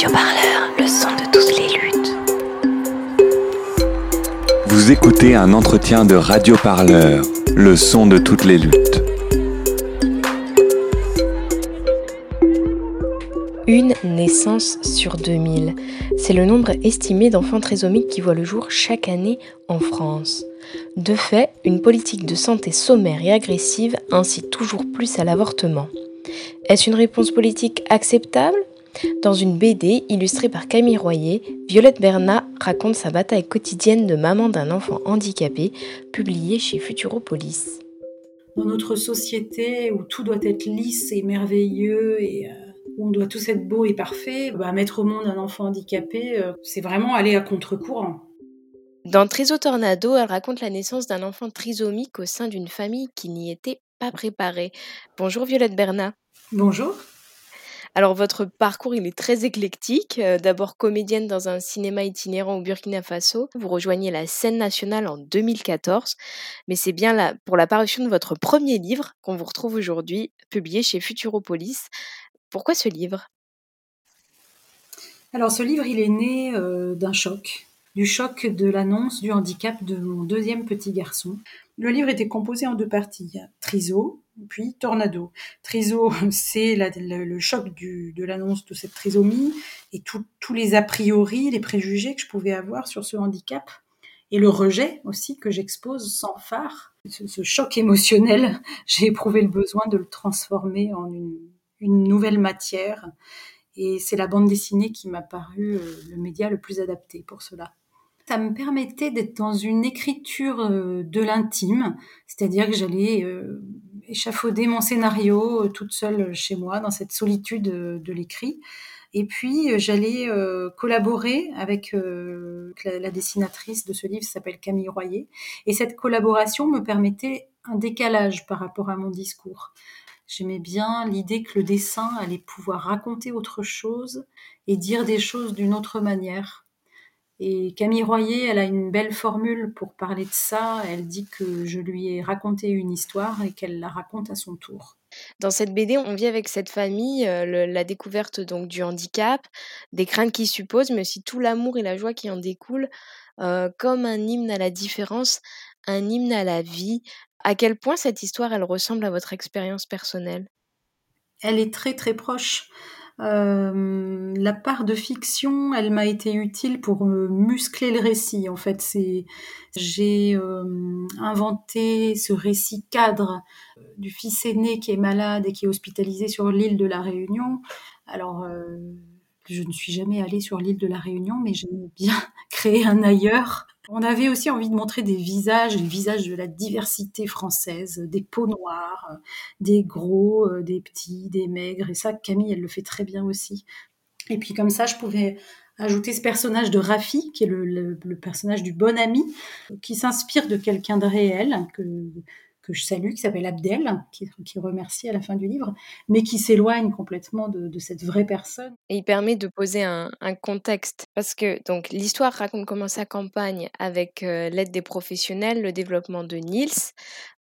Radio Parleur, le son de toutes les luttes. Vous écoutez un entretien de Radio Parleur, le son de toutes les luttes. Une naissance sur 2000. C'est le nombre estimé d'enfants trisomiques qui voient le jour chaque année en France. De fait, une politique de santé sommaire et agressive incite toujours plus à l'avortement. Est-ce une réponse politique acceptable? Dans une BD illustrée par Camille Royer, Violette Bernat raconte sa bataille quotidienne de maman d'un enfant handicapé, publiée chez Futuropolis. Dans notre société où tout doit être lisse et merveilleux et euh, où on doit tous être beau et parfait, bah, mettre au monde un enfant handicapé, euh, c'est vraiment aller à contre-courant. Dans Triso Tornado, elle raconte la naissance d'un enfant trisomique au sein d'une famille qui n'y était pas préparée. Bonjour Violette Bernat. Bonjour. Alors votre parcours, il est très éclectique. Euh, d'abord comédienne dans un cinéma itinérant au Burkina Faso. Vous rejoignez la scène nationale en 2014. Mais c'est bien pour la parution de votre premier livre qu'on vous retrouve aujourd'hui, publié chez Futuropolis. Pourquoi ce livre? Alors ce livre, il est né euh, d'un choc du choc de l'annonce du handicap de mon deuxième petit garçon. Le livre était composé en deux parties, Triso, puis Tornado. Triso, c'est le, choc de l'annonce de cette trisomie et tous les a priori, les préjugés que je pouvais avoir sur ce handicap et le rejet aussi que j'expose sans phare. Ce, choc émotionnel, j'ai éprouvé le besoin de le transformer en une, une nouvelle matière et c'est la bande dessinée qui m'a paru euh, le média le plus adapté pour cela ça me permettait d'être dans une écriture euh, de l'intime, c'est-à-dire que j'allais euh, échafauder mon scénario toute seule chez moi, dans cette solitude de l'écrit. Et puis, j'allais collaborer avec la, dessinatrice de ce livre, s'appelle Camille Royer. Et cette collaboration me permettait un décalage par rapport à mon discours. J'aimais bien l'idée que le dessin allait pouvoir raconter autre chose et dire des choses d'une autre manière. Et Camille Royer, elle a une belle formule pour parler de ça. Elle dit que je lui ai raconté une histoire et qu'elle la raconte à son tour. Dans cette BD, on vit avec cette famille euh, la découverte donc du handicap, des craintes qu'il suppose, mais aussi tout l'amour et la joie qui en découlent, euh, comme un hymne à la différence, un hymne à la vie. À quel point cette histoire, elle ressemble à votre expérience personnelle? Elle est très très proche. Euh, la part de fiction, elle m'a été utile pour muscler le récit. En fait, j'ai euh, inventé ce récit cadre euh, du fils aîné qui est malade et qui est hospitalisé sur l'île de la Réunion. Alors, je ne suis jamais allée sur l'île de la Réunion, mais j'aime bien créer un ailleurs on avait aussi envie de montrer des visages, les visages de la diversité française, des peaux noires, des gros, euh, des petits, des maigres. Et ça, Camille, elle le fait très bien aussi. Et puis comme ça, je pouvais ajouter ce personnage de Rafi, qui est le, personnage du bon ami, qui s'inspire de quelqu'un de réel, que, que je salue, qui s'appelle Abdel, qui, remercie à la fin du livre, mais qui s'éloigne complètement de, cette vraie personne. Et il permet de poser un, contexte, parce que donc l'histoire raconte comment sa campagne, avec euh, l'aide des professionnels, le développement de Niels,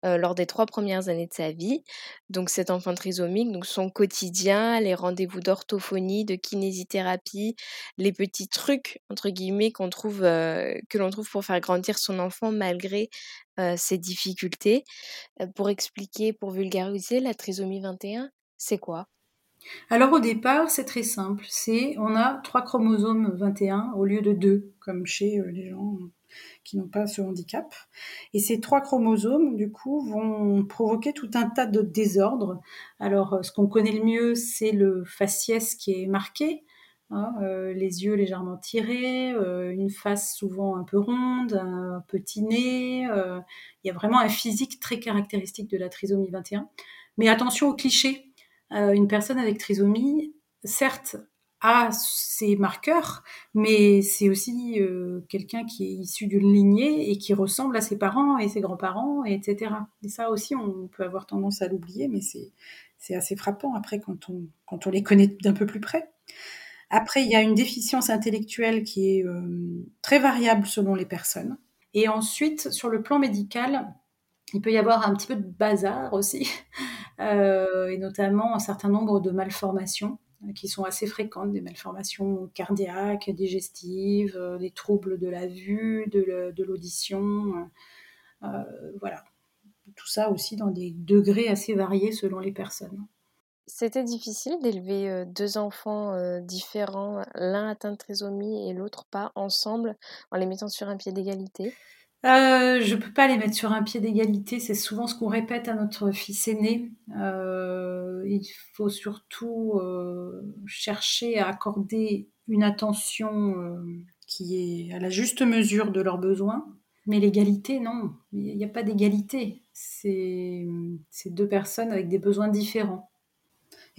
euh, lors des trois premières années de sa vie. Donc cet enfant trisomique, donc son quotidien, les rendez-vous d'orthophonie, de kinésithérapie, les petits trucs entre guillemets qu'on trouve, euh, que l'on trouve pour faire grandir son enfant malgré ses difficultés. pour expliquer, pour vulgariser, la trisomie 21, c'est quoi? Alors au départ, c'est très simple. C'est on a trois chromosomes 21 au lieu de deux, comme chez les gens qui n'ont pas ce handicap. Et ces trois chromosomes, du coup, vont provoquer tout un tas de désordres. Alors, ce qu'on connaît le mieux, c'est le faciès qui est marqué, Hein, euh, les yeux légèrement tirés, euh, une face souvent un peu ronde, un petit nez. Euh, il y a vraiment un physique très caractéristique de la trisomie 21. Mais attention aux clichés. Une personne avec trisomie, certes, a ses marqueurs, mais c'est aussi quelqu'un qui est issu d'une lignée et qui ressemble à ses parents et ses grands-parents, etc. Et ça aussi, on peut avoir tendance à l'oublier, mais c'est assez frappant après quand on, quand on les connaît d'un peu plus près. Après, il y a une déficience intellectuelle qui est euh, très variable selon les personnes. Et ensuite, sur le plan médical, il peut y avoir un petit peu de bazar aussi, euh, et notamment un certain nombre de malformations qui sont assez fréquentes, des malformations cardiaques, digestives, des troubles de la vue, de l'audition. voilà. Tout ça aussi dans des degrés assez variés selon les personnes. C'était difficile d'élever deux enfants différents, l'un atteint de trisomie et l'autre pas, ensemble, en les mettant sur un pied d'égalité? Euh, je peux pas les mettre sur un pied d'égalité. C'est souvent ce qu'on répète à notre fils aîné. Euh, il faut surtout euh, chercher à accorder une attention euh, qui est à la juste mesure de leurs besoins. Mais l'égalité, non, il n'y a pas d'égalité. C'est deux personnes avec des besoins différents.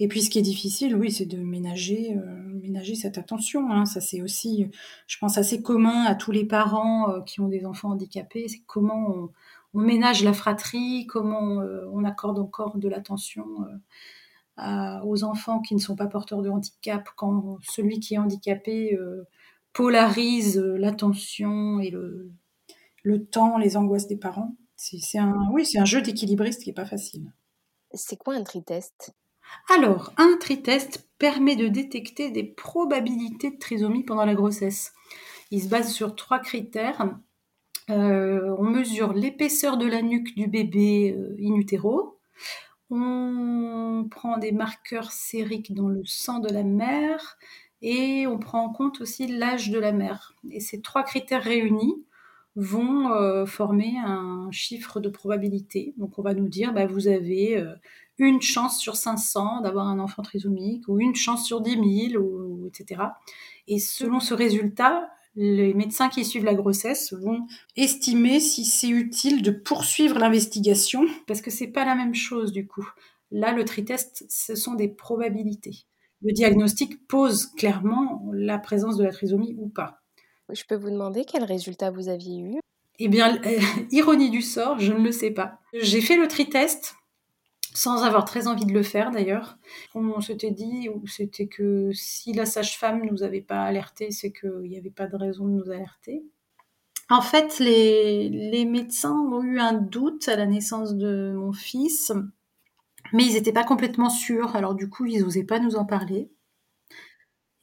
Et puis, ce qui est difficile, oui, c'est de ménager, euh, ménager cette attention. Hein. Ça, c'est aussi, je pense, assez commun à tous les parents euh, qui ont des enfants handicapés. C'est comment on, ménage la fratrie, comment euh, on accorde encore de l'attention aux enfants qui ne sont pas porteurs de handicap, quand celui qui est handicapé polarise l'attention et le, temps, les angoisses des parents. C'est un, oui, c'est un jeu d'équilibriste qui n'est pas facile. C'est quoi un tritest? Alors, un tritest permet de détecter des probabilités de trisomie pendant la grossesse. Il se base sur trois critères. Euh, on mesure l'épaisseur de la nuque du bébé euh, in utero. On prend des marqueurs sériques dans le sang de la mère et on prend en compte aussi l'âge de la mère. Et ces trois critères réunis vont euh, former un chiffre de probabilité. Donc on va nous dire, bah, vous avez une chance sur 500 d'avoir un enfant trisomique ou une chance sur 10 000, ou, etc. Et selon ce résultat, les médecins qui suivent la grossesse vont estimer si c'est utile de poursuivre l'investigation, parce que c'est pas la même chose du coup. Là, le tritest, ce sont des probabilités. Le diagnostic pose clairement la présence de la trisomie ou pas. Je peux vous demander quel résultat vous aviez eu? Eh bien, ironie du sort, je ne le sais pas. J'ai fait le tritest sans avoir très envie de le faire d'ailleurs. On s'était dit, c'était que si la sage-femme nous avait pas alerté, c'est qu'il n'y avait pas de raison de nous alerter. En fait, les, les, médecins ont eu un doute à la naissance de mon fils, mais ils n'étaient pas complètement sûrs. Alors du coup, ils n'osaient pas nous en parler.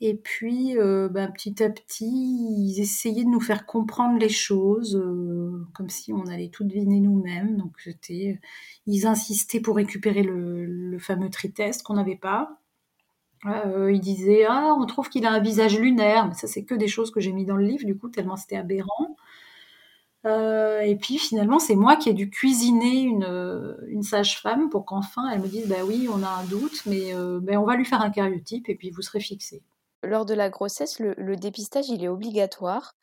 Et puis, euh, ben, petit à petit, ils essayaient de nous faire comprendre les choses, euh, comme si on allait tout deviner nous-mêmes. Donc, c'était, ils insistaient pour récupérer le, fameux tritest qu'on n'avait pas. Euh, ils disaient ah, on trouve qu'il a un visage lunaire, mais ça c'est que des choses que j'ai mis dans le livre, du coup tellement c'était aberrant. et puis finalement, c'est moi qui ai dû cuisiner une, une sage-femme pour qu'enfin elle me dise bah oui, on a un doute, mais ben, on va lui faire un cariotype et puis vous serez fixé lors de la grossesse, le, dépistage, il est obligatoire?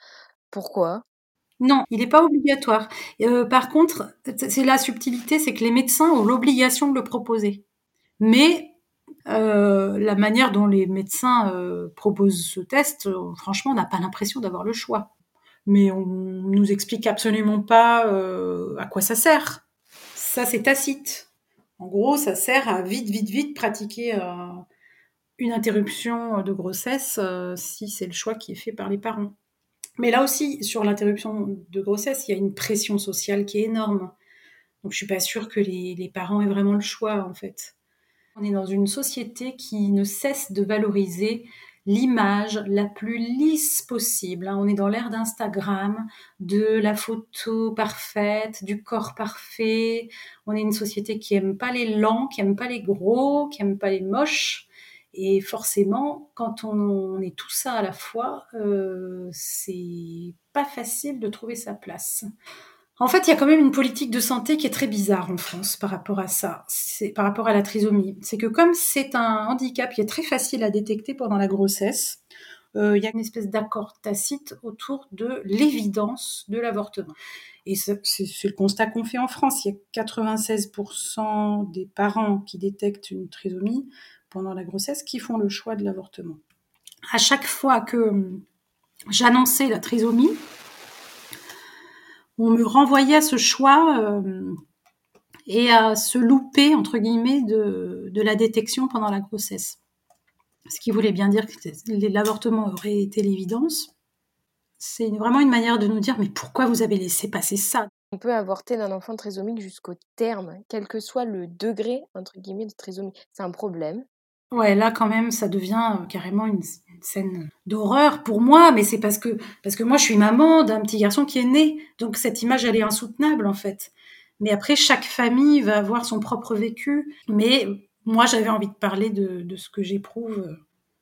Pourquoi? Non, il n'est pas obligatoire. Euh, par contre, c'est la subtilité, c'est que les médecins ont l'obligation de le proposer. Mais euh, la manière dont les médecins euh, proposent ce test, franchement, on n'a pas l'impression d'avoir le choix. Mais on nous explique absolument pas à quoi ça sert. Ça, c'est tacite. En gros, ça sert à vite, vite, vite pratiquer une interruption de grossesse euh, si c'est le choix qui est fait par les parents. Mais là aussi, sur l'interruption de grossesse, il y a une pression sociale qui est énorme. Donc je suis pas sûre que les, parents aient vraiment le choix en fait. On est dans une société qui ne cesse de valoriser l'image la plus lisse possible. Hein. On est dans l'ère d'Instagram, de la photo parfaite, du corps parfait. On est une société qui aime pas les lents, qui aime pas les gros, qui aime pas les moches. Et forcément, quand on, est tout ça à la fois, euh, c'est pas facile de trouver sa place. En fait, il y a quand même une politique de santé qui est très bizarre en France par rapport à ça, par rapport à la trisomie. C'est que comme c'est un handicap qui est très facile à détecter pendant la grossesse, euh, il y a une espèce d'accord tacite autour de l'évidence de l'avortement. Et c'est le constat qu'on fait en France. Il y a 96% des parents qui détectent une trisomie pendant la grossesse qui font le choix de l'avortement. À chaque fois que hum, j'annonçais la trisomie, on me renvoyait à ce choix hum, et à se louper, entre guillemets, de, la détection pendant la grossesse. Ce qui voulait bien dire que l'avortement aurait été l'évidence. C'est vraiment une manière de nous dire, mais pourquoi vous avez laissé passer ça? On peut avorter d'un enfant trisomique jusqu'au terme, quel que soit le degré entre guillemets de trisomie. C'est un problème. Ouais, là quand même, ça devient euh, carrément une, une scène d'horreur pour moi, mais c'est parce que parce que moi je suis maman d'un petit garçon qui est né, donc cette image elle est insoutenable en fait. Mais après chaque famille va avoir son propre vécu, mais moi j'avais envie de parler de, de ce que j'éprouve euh,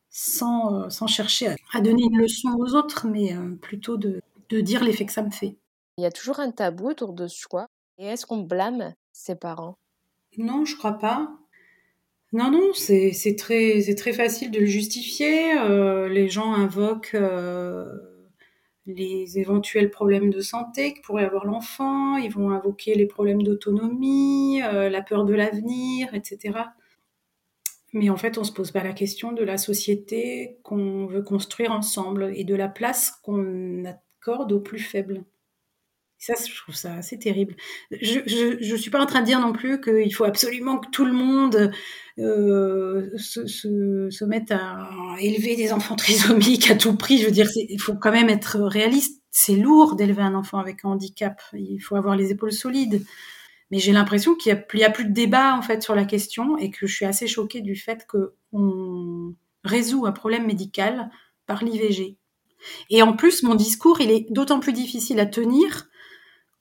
sans euh, sans chercher à, à donner une leçon aux autres, mais euh, plutôt de de dire l'effet que ça me fait. Il y a toujours un tabou autour de ce choix. Et est-ce qu'on blâme ses parents? Non, je crois pas. Non, non, c'est très, facile de le justifier. Euh, les gens invoquent euh, les éventuels problèmes de santé que pourrait avoir l'enfant. Ils vont invoquer les problèmes d'autonomie, euh, la peur de l'avenir, etc. Mais en fait, on se pose pas la question de la société qu'on veut construire ensemble et de la place qu'on accorde aux plus faibles. Ça, je trouve ça assez terrible. Je, je suis pas en train de dire non plus qu'il faut absolument que tout le monde euh, se, se, mette à élever des enfants trisomiques à tout prix. Je veux dire, il faut quand même être réaliste. C'est lourd d'élever un enfant avec un handicap. Il faut avoir les épaules solides. Mais j'ai l'impression qu'il n'y a, a, plus de débat en fait sur la question et que je suis assez choquée du fait qu'on résout un problème médical par l'IVG. Et en plus, mon discours, il est d'autant plus difficile à tenir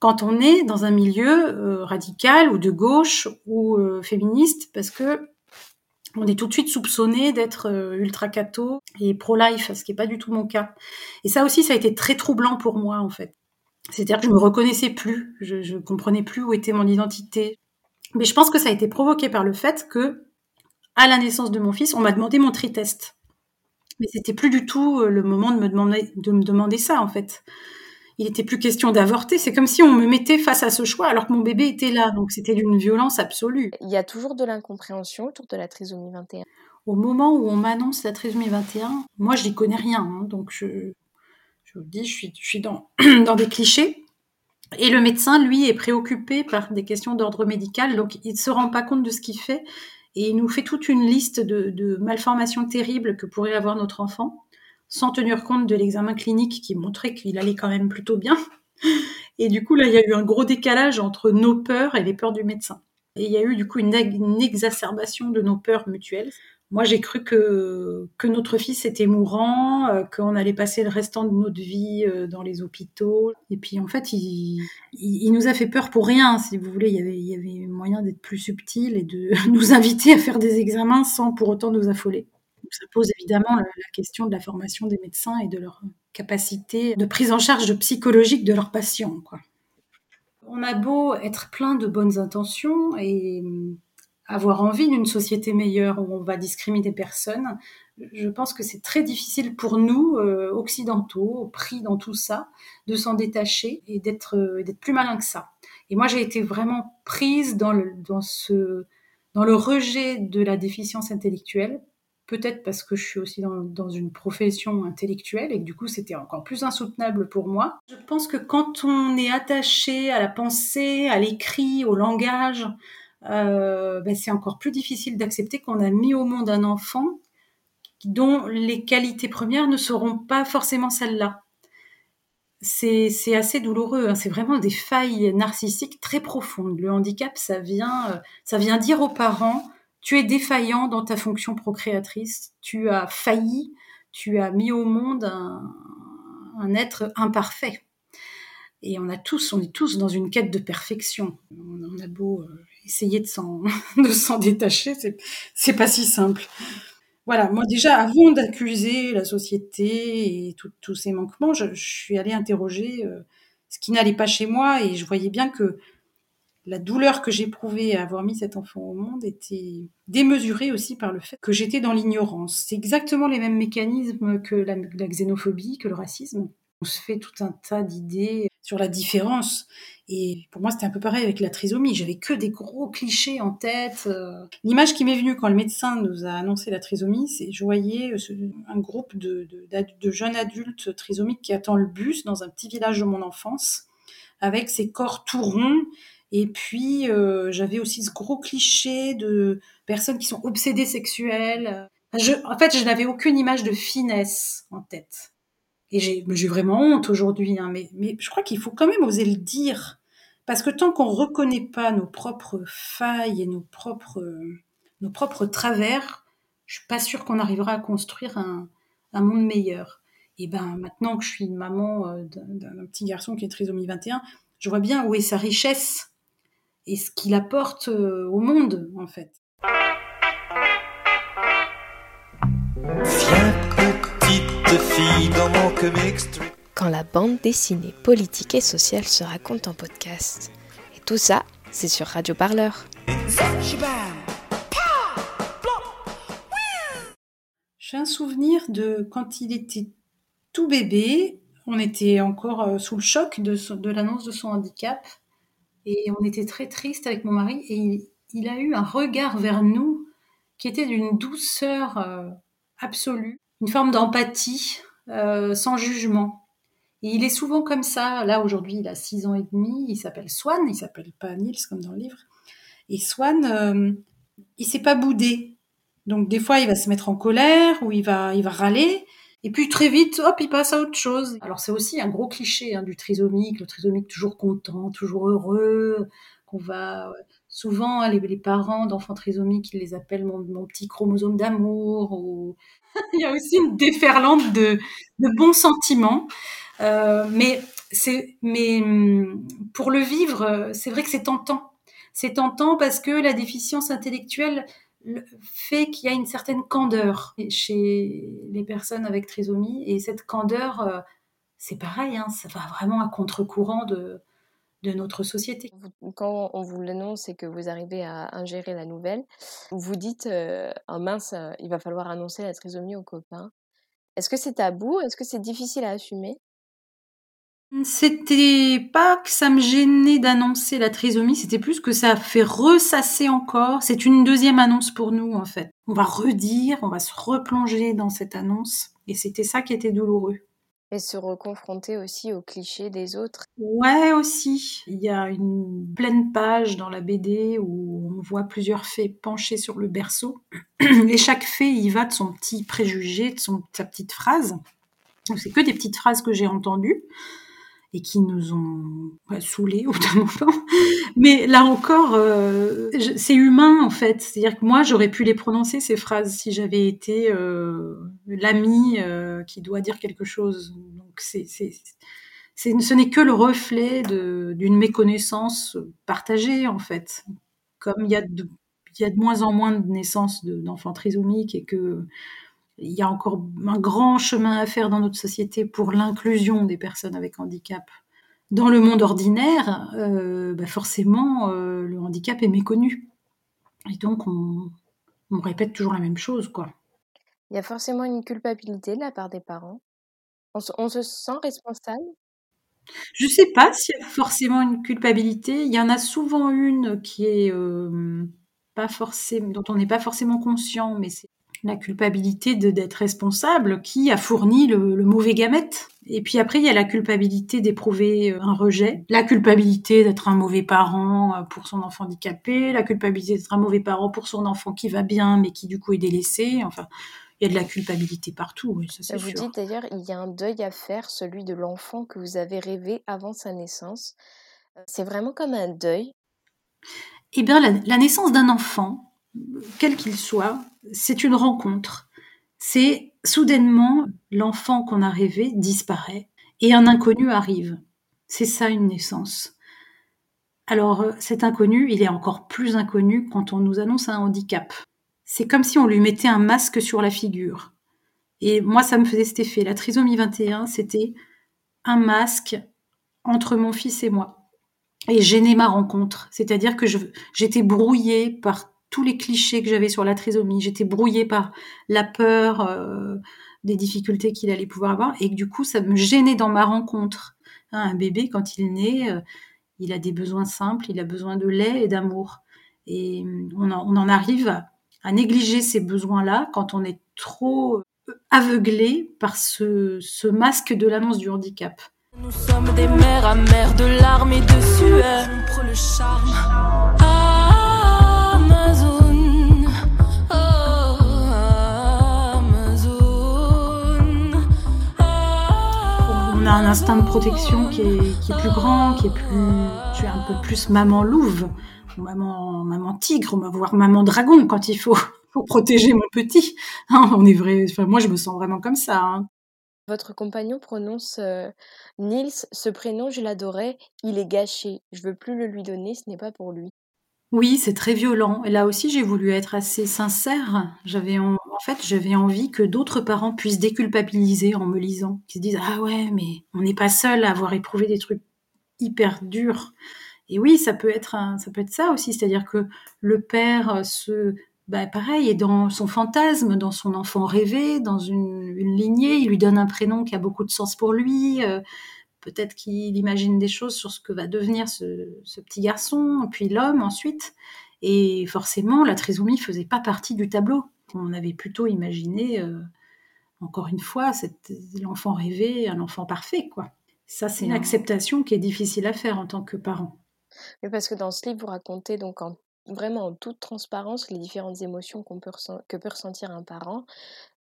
quand on est dans un milieu euh, radical ou de gauche ou euh, féministe, parce que on est tout de suite soupçonné d'être euh, ultra catho et pro-life, ce qui n'est pas du tout mon cas. Et ça aussi, ça a été très troublant pour moi, en fait. C'est-à-dire que je me reconnaissais plus, je, je comprenais plus où était mon identité. Mais je pense que ça a été provoqué par le fait que, à la naissance de mon fils, on m'a demandé mon tri-test. Mais c'était plus du tout le moment de me demander ça, en fait il était plus question d'avorter. C'est comme si on me mettait face à ce choix alors que mon bébé était là. Donc c'était d'une violence absolue. Il y a toujours de l'incompréhension autour de la trisomie 21. Au moment où on m'annonce la trisomie 21, moi je n'y connais rien. Hein, donc je, je vous dis, je suis, je suis dans, dans des clichés. Et le médecin, lui, est préoccupé par des questions d'ordre médical. Donc il ne se rend pas compte de ce qu'il fait. Et il nous fait toute une liste de, de malformations terribles que pourrait avoir notre enfant sans tenir compte de l'examen clinique qui montrait qu'il allait quand même plutôt bien. Et du coup, là, il y a eu un gros décalage entre nos peurs et les peurs du médecin. Et il y a eu du coup une, exacerbation de nos peurs mutuelles. Moi, j'ai cru que, que notre fils était mourant, euh, qu'on allait passer le restant de notre vie euh, dans les hôpitaux. Et puis, en fait, il, il, il, nous a fait peur pour rien, si vous voulez. Il y avait, il y avait moyen d'être plus subtil et de nous inviter à faire des examens sans pour autant nous affoler ça pose évidemment la, question de la formation des médecins et de leur capacité de prise en charge psychologique de leurs patients. On a beau être plein de bonnes intentions et avoir envie d'une société meilleure où on va discriminer personne, je pense que c'est très difficile pour nous, euh, occidentaux, pris dans tout ça, de s'en détacher et d'être euh, plus malin que ça. Et moi, j'ai été vraiment prise dans le, dans le rejet de la déficience intellectuelle peut-être parce que je suis aussi dans, une profession intellectuelle et que du coup c'était encore plus insoutenable pour moi. Je pense que quand on est attaché à la pensée, à l'écrit, au langage, euh, ben c'est encore plus difficile d'accepter qu'on a mis au monde un enfant dont les qualités premières ne seront pas forcément celles-là. C'est assez douloureux, hein. c'est vraiment des failles narcissiques très profondes. Le handicap, ça vient, euh, ça vient dire aux parents tu es défaillant dans ta fonction procréatrice, tu as failli, tu as mis au monde un, être imparfait. Et on a tous, on est tous dans une quête de perfection. On, a beau euh, essayer de s'en, détacher, c'est, c'est pas si simple. Voilà, moi déjà, avant d'accuser la société et tous ces manquements, je, je, suis allée interroger euh, ce qui n'allait pas chez moi et je voyais bien que la douleur que j'éprouvais à avoir mis cet enfant au monde était démesurée aussi par le fait que j'étais dans l'ignorance. C'est exactement les mêmes mécanismes que la, xénophobie, que le racisme. On se fait tout un tas d'idées sur la différence. Et pour moi, c'était un peu pareil avec la trisomie. J'avais que des gros clichés en tête. L'image qui m'est venue quand le médecin nous a annoncé la trisomie, c'est je voyais un groupe de jeunes adultes trisomiques qui attend le bus dans un petit village de mon enfance, avec ses corps tout ronds et puis, euh, j'avais aussi ce gros cliché de personnes qui sont obsédées sexuelles. En fait, je n'avais aucune image de finesse en tête. Et j'ai vraiment honte aujourd'hui, hein, mais, mais je crois qu'il faut quand même oser le dire. Parce que tant qu'on ne reconnaît pas nos propres failles et nos propres, nos propres travers, je suis pas sûre qu'on arrivera à construire un, un monde meilleur. Et ben maintenant que je suis maman euh, d'un petit garçon qui est trisomie 21, je vois bien où est sa richesse et ce qu'il apporte euh, au monde en fait. Quand la bande dessinée politique et sociale se raconte en podcast. Et tout ça, c'est sur Radio Parleur. J'ai un souvenir de quand il était tout bébé, on était encore euh, sous le choc de, l'annonce de son handicap et on était très triste avec mon mari et il, a eu un regard vers nous qui était d'une douceur euh, absolue, une forme d'empathie euh, sans jugement. Et il est souvent comme ça. Là, aujourd'hui, il a six ans et demi. Il s'appelle Swan. Il s'appelle pas Nils comme dans le livre. Et Swan, il s'est pas boudé. Donc, des fois, il va se mettre en colère ou il va, il va râler. Et puis très vite, hop, il passe à autre chose. Alors c'est aussi un gros cliché hein, du trisomique, le trisomique toujours content, toujours heureux, qu'on va souvent hein, les, parents d'enfants trisomiques, ils les appellent mon, petit chromosome d'amour. Ou... il y a aussi une déferlante de, bons sentiments. Euh, mais c'est, mais pour le vivre, c'est vrai que c'est tentant. C'est tentant parce que la déficience intellectuelle fait qu'il y a une certaine candeur chez les personnes avec trisomie. Et cette candeur, euh, c'est pareil, hein, ça va vraiment à contre-courant de, notre société. Quand on vous l'annonce et que vous arrivez à ingérer la nouvelle, vous dites euh, oh mince, euh, il va falloir annoncer la trisomie aux copains. Est-ce que c'est tabou? Est-ce que c'est difficile à assumer? C'était pas que ça me gênait d'annoncer la trisomie, c'était plus que ça fait ressasser encore. C'est une deuxième annonce pour nous, en fait. On va redire, on va se replonger dans cette annonce. Et c'était ça qui était douloureux. Et se reconfronter aussi aux clichés des autres. Ouais, aussi. Il y a une pleine page dans la BD où on voit plusieurs fées penchées sur le berceau. Et chaque fée y va de son petit préjugé, de, son, sa petite phrase. c'est que des petites phrases que j'ai entendues et qui nous ont saoulés au. Mais là encore, euh, c'est humain en fait. C'est-à-dire que moi, j'aurais pu les prononcer ces phrases si j'avais été euh, l'ami euh, qui doit dire quelque chose. Donc c'est, ce n'est que le reflet d'une méconnaissance partagée en fait. Comme il y a de, il y a de moins en moins de naissances d'enfants trisomiques et que il y a encore un grand chemin à faire dans notre société pour l'inclusion des personnes avec handicap. Dans le monde ordinaire, euh, bah forcément, euh, le handicap est méconnu. Et donc, on, on, répète toujours la même chose, quoi. Il y a forcément une culpabilité de la part des parents. On se, on se sent responsable? Je ne sais pas s'il y a forcément une culpabilité. Il y en a souvent une qui est euh, pas forcément, dont on n'est pas forcément conscient, mais c'est la culpabilité d'être responsable qui a fourni le, mauvais gamète. Et puis après, il y a la culpabilité d'éprouver euh, un rejet, la culpabilité d'être un mauvais parent euh, pour son enfant handicapé, la culpabilité d'être un mauvais parent pour son enfant qui va bien mais qui du coup est délaissé. Enfin, il y a de la culpabilité partout. Oui, ça, vous dites d'ailleurs, il y a un deuil à faire, celui de l'enfant que vous avez rêvé avant sa naissance. Euh, c'est vraiment comme un deuil. Eh bien, la naissance d'un enfant, quel qu'il soit, c'est une rencontre. C'est soudainement l'enfant qu'on a rêvé disparaît et un inconnu arrive. C'est ça une naissance. Alors euh, cet inconnu, il est encore plus inconnu quand on nous annonce un handicap. C'est comme si on lui mettait un masque sur la figure. Et moi, ça me faisait cet effet. La trisomie 21, c'était un masque entre mon fils et moi. Et gêner ma rencontre. C'est-à-dire que j'étais brouillée par tous les clichés que j'avais sur la trisomie. J'étais brouillée par la peur euh, des difficultés qu'il allait pouvoir avoir et du coup, ça me gênait dans ma rencontre. Hein, un bébé, quand il naît, euh, il a des besoins simples, il a besoin de lait et d'amour. Et mm, on en, arrive à, négliger ces besoins-là quand on est trop euh, aveuglé par ce, masque de l'annonce du handicap. Nous sommes des mères amères de larmes et de sueur. le charme. On a un instinct de protection qui est, plus grand, qui est plus, tu es un peu plus maman louve, ou maman, maman tigre, voire maman dragon quand il faut. pour protéger mon petit. Hein, on est vrai. Moi, je me sens vraiment comme ça. Hein. Votre compagnon prononce euh, Nils, ce prénom, je l'adorais, il est gâché. Je veux plus le lui donner, ce n'est pas pour lui. Oui, c'est très violent. Et là aussi, j'ai voulu être assez sincère. J'avais en, fait, j'avais envie que d'autres parents puissent déculpabiliser en me lisant, qu'ils se disent ah ouais, mais on n'est pas seul à avoir éprouvé des trucs hyper durs. Et oui, ça peut être ça peut être ça aussi, c'est-à-dire que le père se bah, pareil, est dans son fantasme, dans son enfant rêvé, dans une, lignée, il lui donne un prénom qui a beaucoup de sens pour lui. Euh, peut-être qu'il imagine des choses sur ce que va devenir ce, petit garçon, puis l'homme ensuite. Et forcément, la trisomie faisait pas partie du tableau. On avait plutôt imaginé, euh, encore une fois, l'enfant rêvé, un enfant parfait, quoi. Ça, c'est une acceptation qui est difficile à faire en tant que parent. Mais parce que dans ce livre, vous racontez donc en vraiment en toute transparence les différentes émotions que peut ressentir un parent,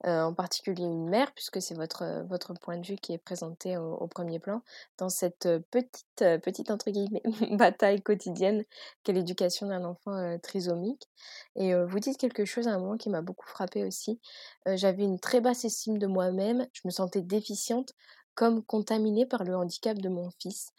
euh, en particulier une mère, puisque c'est votre, euh, votre point de vue qui est présenté au, premier plan, dans cette euh, petite, petite entre guillemets, bataille quotidienne qu'est l'éducation d'un enfant trisomique. Et vous dites quelque chose à un moment qui m'a beaucoup frappé aussi. J'avais une très basse estime de moi-même, je me sentais déficiente, comme contaminée par le handicap de mon fils.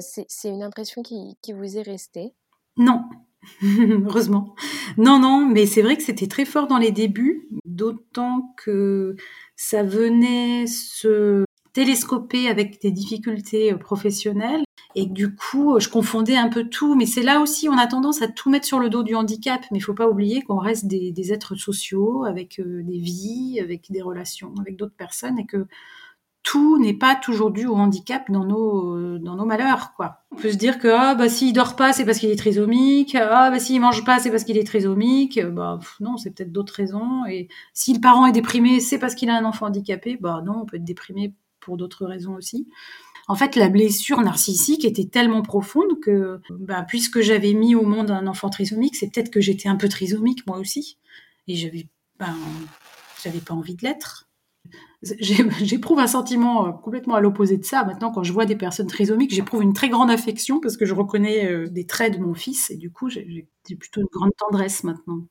c'est une impression qui, qui vous est restée? Non, Heureusement. Non, non, mais c'est vrai que c'était très fort dans les débuts, d'autant que ça venait se télescoper avec des difficultés euh, professionnelles. Et du coup, je confondais un peu tout. Mais c'est là aussi, on a tendance à tout mettre sur le dos du handicap. Mais il faut pas oublier qu'on reste des, êtres sociaux, avec euh, des vies, avec des relations avec d'autres personnes, et que tout n'est pas toujours dû au handicap dans nos, dans nos malheurs, quoi. On peut se dire que, ah, bah, s'il dort pas, c'est parce qu'il est trisomique. Ah, bah, s'il mange pas, c'est parce qu'il est trisomique. Bah, non, c'est peut-être d'autres raisons. Et si le parent est déprimé, c'est parce qu'il a un enfant handicapé. Bah, non, on peut être déprimé pour d'autres raisons aussi. En fait, la blessure narcissique était tellement profonde que, bah, puisque j'avais mis au monde un enfant trisomique, c'est peut-être que j'étais un peu trisomique moi aussi. Et j'avais, ben, j'avais pas envie de l'être. j'éprouve un sentiment euh, complètement à l'opposé de ça. Maintenant, quand je vois des personnes trisomiques, j'éprouve une très grande affection parce que je reconnais euh, des traits de mon fils et du coup, j'ai plutôt une grande tendresse maintenant.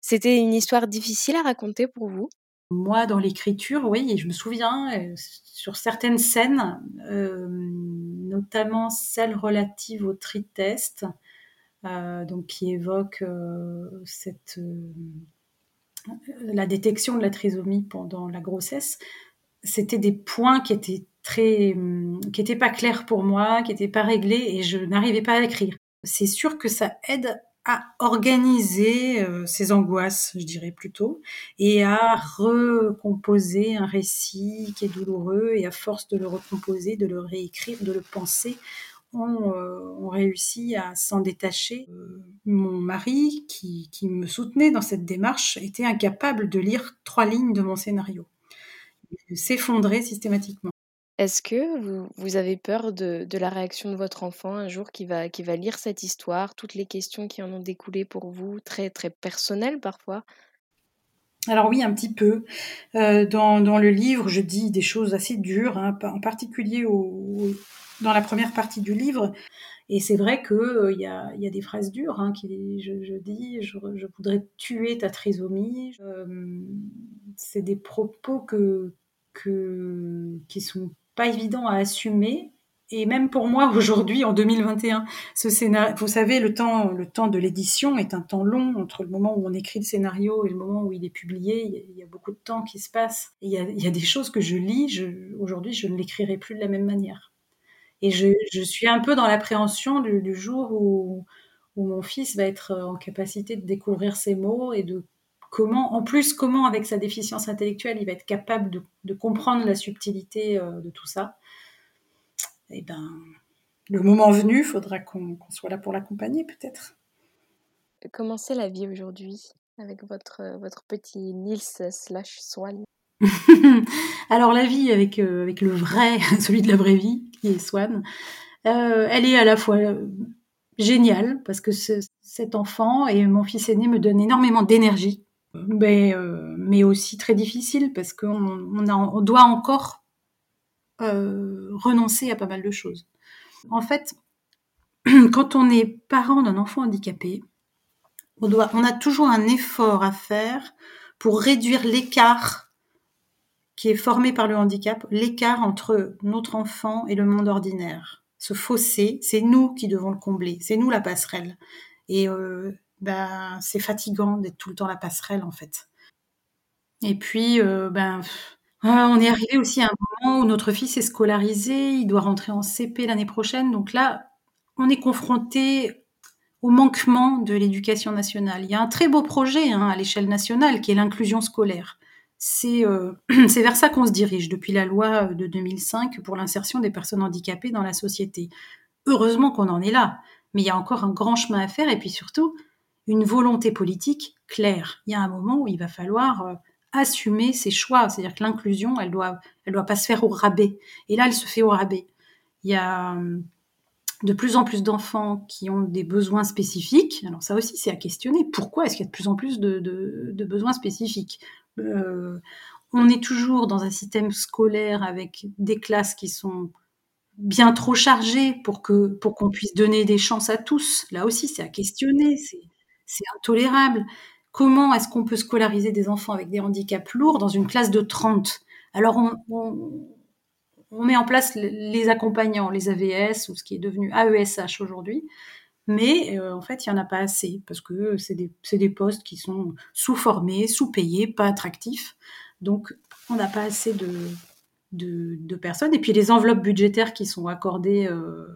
C'était une histoire difficile à raconter pour vous? Moi, dans l'écriture, oui, et je me souviens euh, sur certaines scènes, notamment celle relative au tri-test, donc qui évoque cette la détection de la trisomie pendant la grossesse, c'était des points qui étaient très, qui étaient pas clairs pour moi, qui étaient pas réglés et je n'arrivais pas à écrire. C'est sûr que ça aide à organiser euh, ces angoisses, je dirais plutôt, et à recomposer un récit qui est douloureux et à force de le recomposer, de le réécrire, de le penser, ont, euh, réussi à s'en détacher. Euh, mon mari, qui, me soutenait dans cette démarche, était incapable de lire trois lignes de mon scénario. Il s'effondrait systématiquement. Est-ce que vous, avez peur de, la réaction de votre enfant un jour qui va, qui va lire cette histoire, toutes les questions qui en ont découlé pour vous, très, très personnelles parfois? Alors oui, un petit peu. Euh, dans, le livre, je dis des choses assez dures, hein, en particulier dans la première partie du livre. Et c'est vrai qu'il euh, y, a, des phrases dures. Hein, je, dis je, voudrais tuer ta trisomie. Euh, c'est des propos que, qui sont pas évidents à assumer. Et même pour moi aujourd'hui, en 2021, ce scénario, vous savez, le temps, le temps de l'édition est un temps long entre le moment où on écrit le scénario et le moment où il est publié. Il y a, beaucoup de temps qui se passe. il, y a, il y a des choses que je lis. Aujourd'hui, je ne l'écrirai plus de la même manière. Et je, je suis un peu dans l'appréhension du, jour où, où mon fils va être en capacité de découvrir ces mots et de comment, en plus, comment avec sa déficience intellectuelle, il va être capable de, de comprendre la subtilité euh, de tout ça. Et eh ben, le moment venu, il faudra qu'on soit là pour l'accompagner, peut-être. Comment c'est la vie aujourd'hui avec votre, votre petit Nils slash Swan? Alors la vie avec, euh, avec le vrai, celui de la vraie vie, qui est Swan, euh, elle est à la fois euh, géniale parce que cet enfant et mon fils aîné me donnent énormément d'énergie, mais, mais aussi très difficile parce qu'on on, on doit encore renoncer à pas mal de choses. En fait, quand on est parent d'un enfant handicapé, On, doit, on a toujours un effort à faire pour réduire l'écart qui est formé par le handicap, l'écart entre notre enfant et le monde ordinaire. Ce fossé, c'est nous qui devons le combler, c'est nous la passerelle. Et euh, ben, c'est fatigant d'être tout le temps la passerelle en fait. Et puis, euh, ben, ah, on est arrivé aussi à un moment où notre fils est scolarisé, il doit rentrer en CP l'année prochaine. Donc là, on est confronté au manquement de l'éducation nationale. Il y a un très beau projet hein, à l'échelle nationale qui est l'inclusion scolaire. Euh, c'est vers ça qu'on se dirige depuis la loi de 2005 pour l'insertion des personnes handicapées dans la société. Heureusement qu'on en est là, mais il y a encore un grand chemin à faire et puis surtout une volonté politique claire. Il y a un moment où il va falloir euh, assumer ses choix, c'est-à-dire que l'inclusion, elle doit, elle doit pas se faire au rabais. Et là, elle se fait au rabais. Il y a de plus en plus d'enfants qui ont des besoins spécifiques. Alors ça aussi, c'est à questionner. Pourquoi est-ce qu'il y a de plus en plus de, besoins spécifiques? Euh, On est toujours dans un système scolaire avec des classes qui sont bien trop chargées pour pour qu'on puisse donner des chances à tous. Là aussi, c'est à questionner. C'est intolérable. Comment est-ce qu'on peut scolariser des enfants avec des handicaps lourds dans une classe de 30 Alors, on, met en place les accompagnants, les AVS, ou ce qui est devenu AESH aujourd'hui, mais euh, en fait, il n'y en a pas assez, parce que c'est des, postes qui sont sous-formés, sous-payés, pas attractifs. Donc, on n'a pas assez de, personnes. Et puis, les enveloppes budgétaires qui sont accordées euh,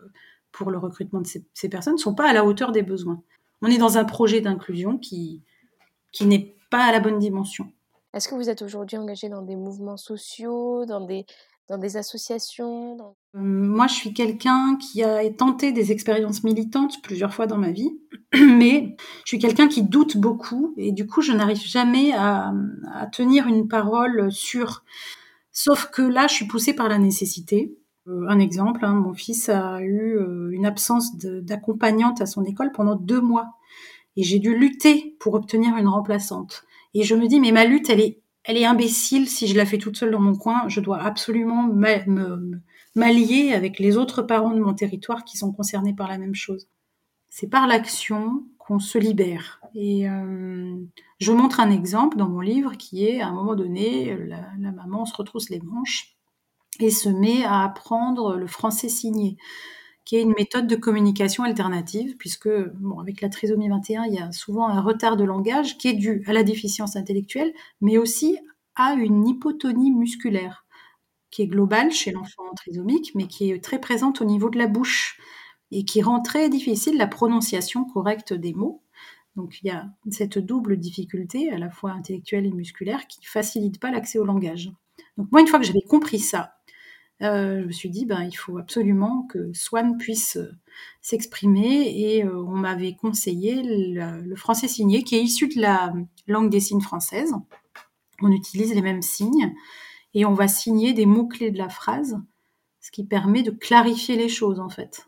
pour le recrutement de ces, ces personnes ne sont pas à la hauteur des besoins. On est dans un projet d'inclusion qui, qui n'est pas à la bonne dimension. Est-ce que vous êtes aujourd'hui engagé dans des mouvements sociaux, dans des, dans des associations euh, Moi, je suis quelqu'un qui a tenté des expériences militantes plusieurs fois dans ma vie, mais je suis quelqu'un qui doute beaucoup et du coup, je n'arrive jamais à, à, tenir une parole sûre. Sauf que là, je suis poussée par la nécessité. Euh, un exemple, hein, mon fils a eu euh, une absence d'accompagnante à son école pendant deux mois et j'ai dû lutter pour obtenir une remplaçante. Et je me dis, mais ma lutte, elle est, elle est imbécile si je la fais toute seule dans mon coin. Je dois absolument m'allier avec les autres parents de mon territoire qui sont concernés par la même chose. C'est par l'action qu'on se libère. Et euh, je montre un exemple dans mon livre qui est, à un moment donné, la, la maman se retrousse les manches et se met à apprendre le français signé qui est une méthode de communication alternative, puisque avec la trisomie 21, il y a souvent un retard de langage qui est dû à la déficience intellectuelle, mais aussi à une hypotonie musculaire, qui est globale chez l'enfant trisomique, mais qui est très présente au niveau de la bouche, et qui rend très difficile la prononciation correcte des mots. Donc il y a cette double difficulté, à la fois intellectuelle et musculaire, qui ne facilite pas l'accès au langage. Donc moi, une fois que j'avais compris ça, je me suis dit, ben, il faut absolument que Swan puisse euh, s'exprimer et euh, on m'avait conseillé le, français signé qui est issu de la langue des signes française. On utilise les mêmes signes et on va signer des mots-clés de la phrase, ce qui permet de clarifier les choses en fait.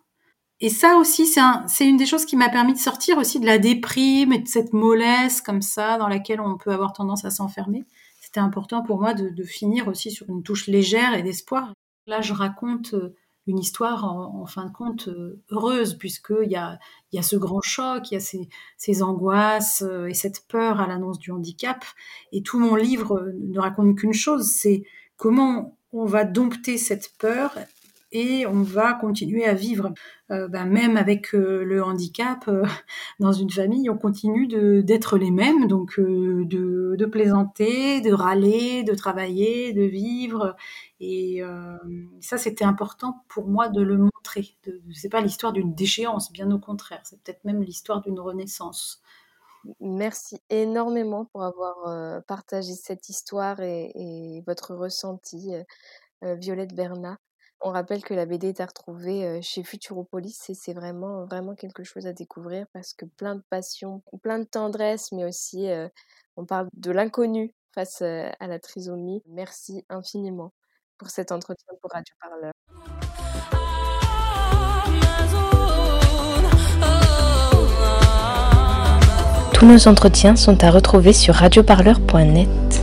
Et ça aussi, c'est une des choses qui m'a permis de sortir aussi de la déprime et de cette mollesse comme ça dans laquelle on peut avoir tendance à s'enfermer. C'était important pour moi de finir aussi sur une touche légère et d'espoir. Là, je raconte euh, une histoire en, fin de compte euh, heureuse, puisqu'il y a, y a ce grand choc, il y a ces, angoisses euh, et cette peur à l'annonce du handicap. Et tout mon livre ne raconte qu'une chose, c'est comment on va dompter cette peur et on va continuer à vivre. Euh, ben, même avec euh, le handicap, euh, dans une famille, on continue d'être les mêmes, donc de, plaisanter, de râler, de travailler, de vivre. Et ça, c'était important pour moi de le montrer. Ce n'est pas l'histoire d'une déchéance, bien au contraire, c'est peut-être même l'histoire d'une renaissance. Merci énormément pour avoir partagé cette histoire et votre ressenti, Violette Bernat. On rappelle que la BD est à retrouver chez Futuropolis et c'est vraiment, quelque chose à découvrir parce que plein de passion, plein de tendresse, mais aussi on parle de l'inconnu face à la trisomie. Merci infiniment pour cet entretien pour Radio Parleur. Tous nos entretiens sont à retrouver sur radioparleur.net.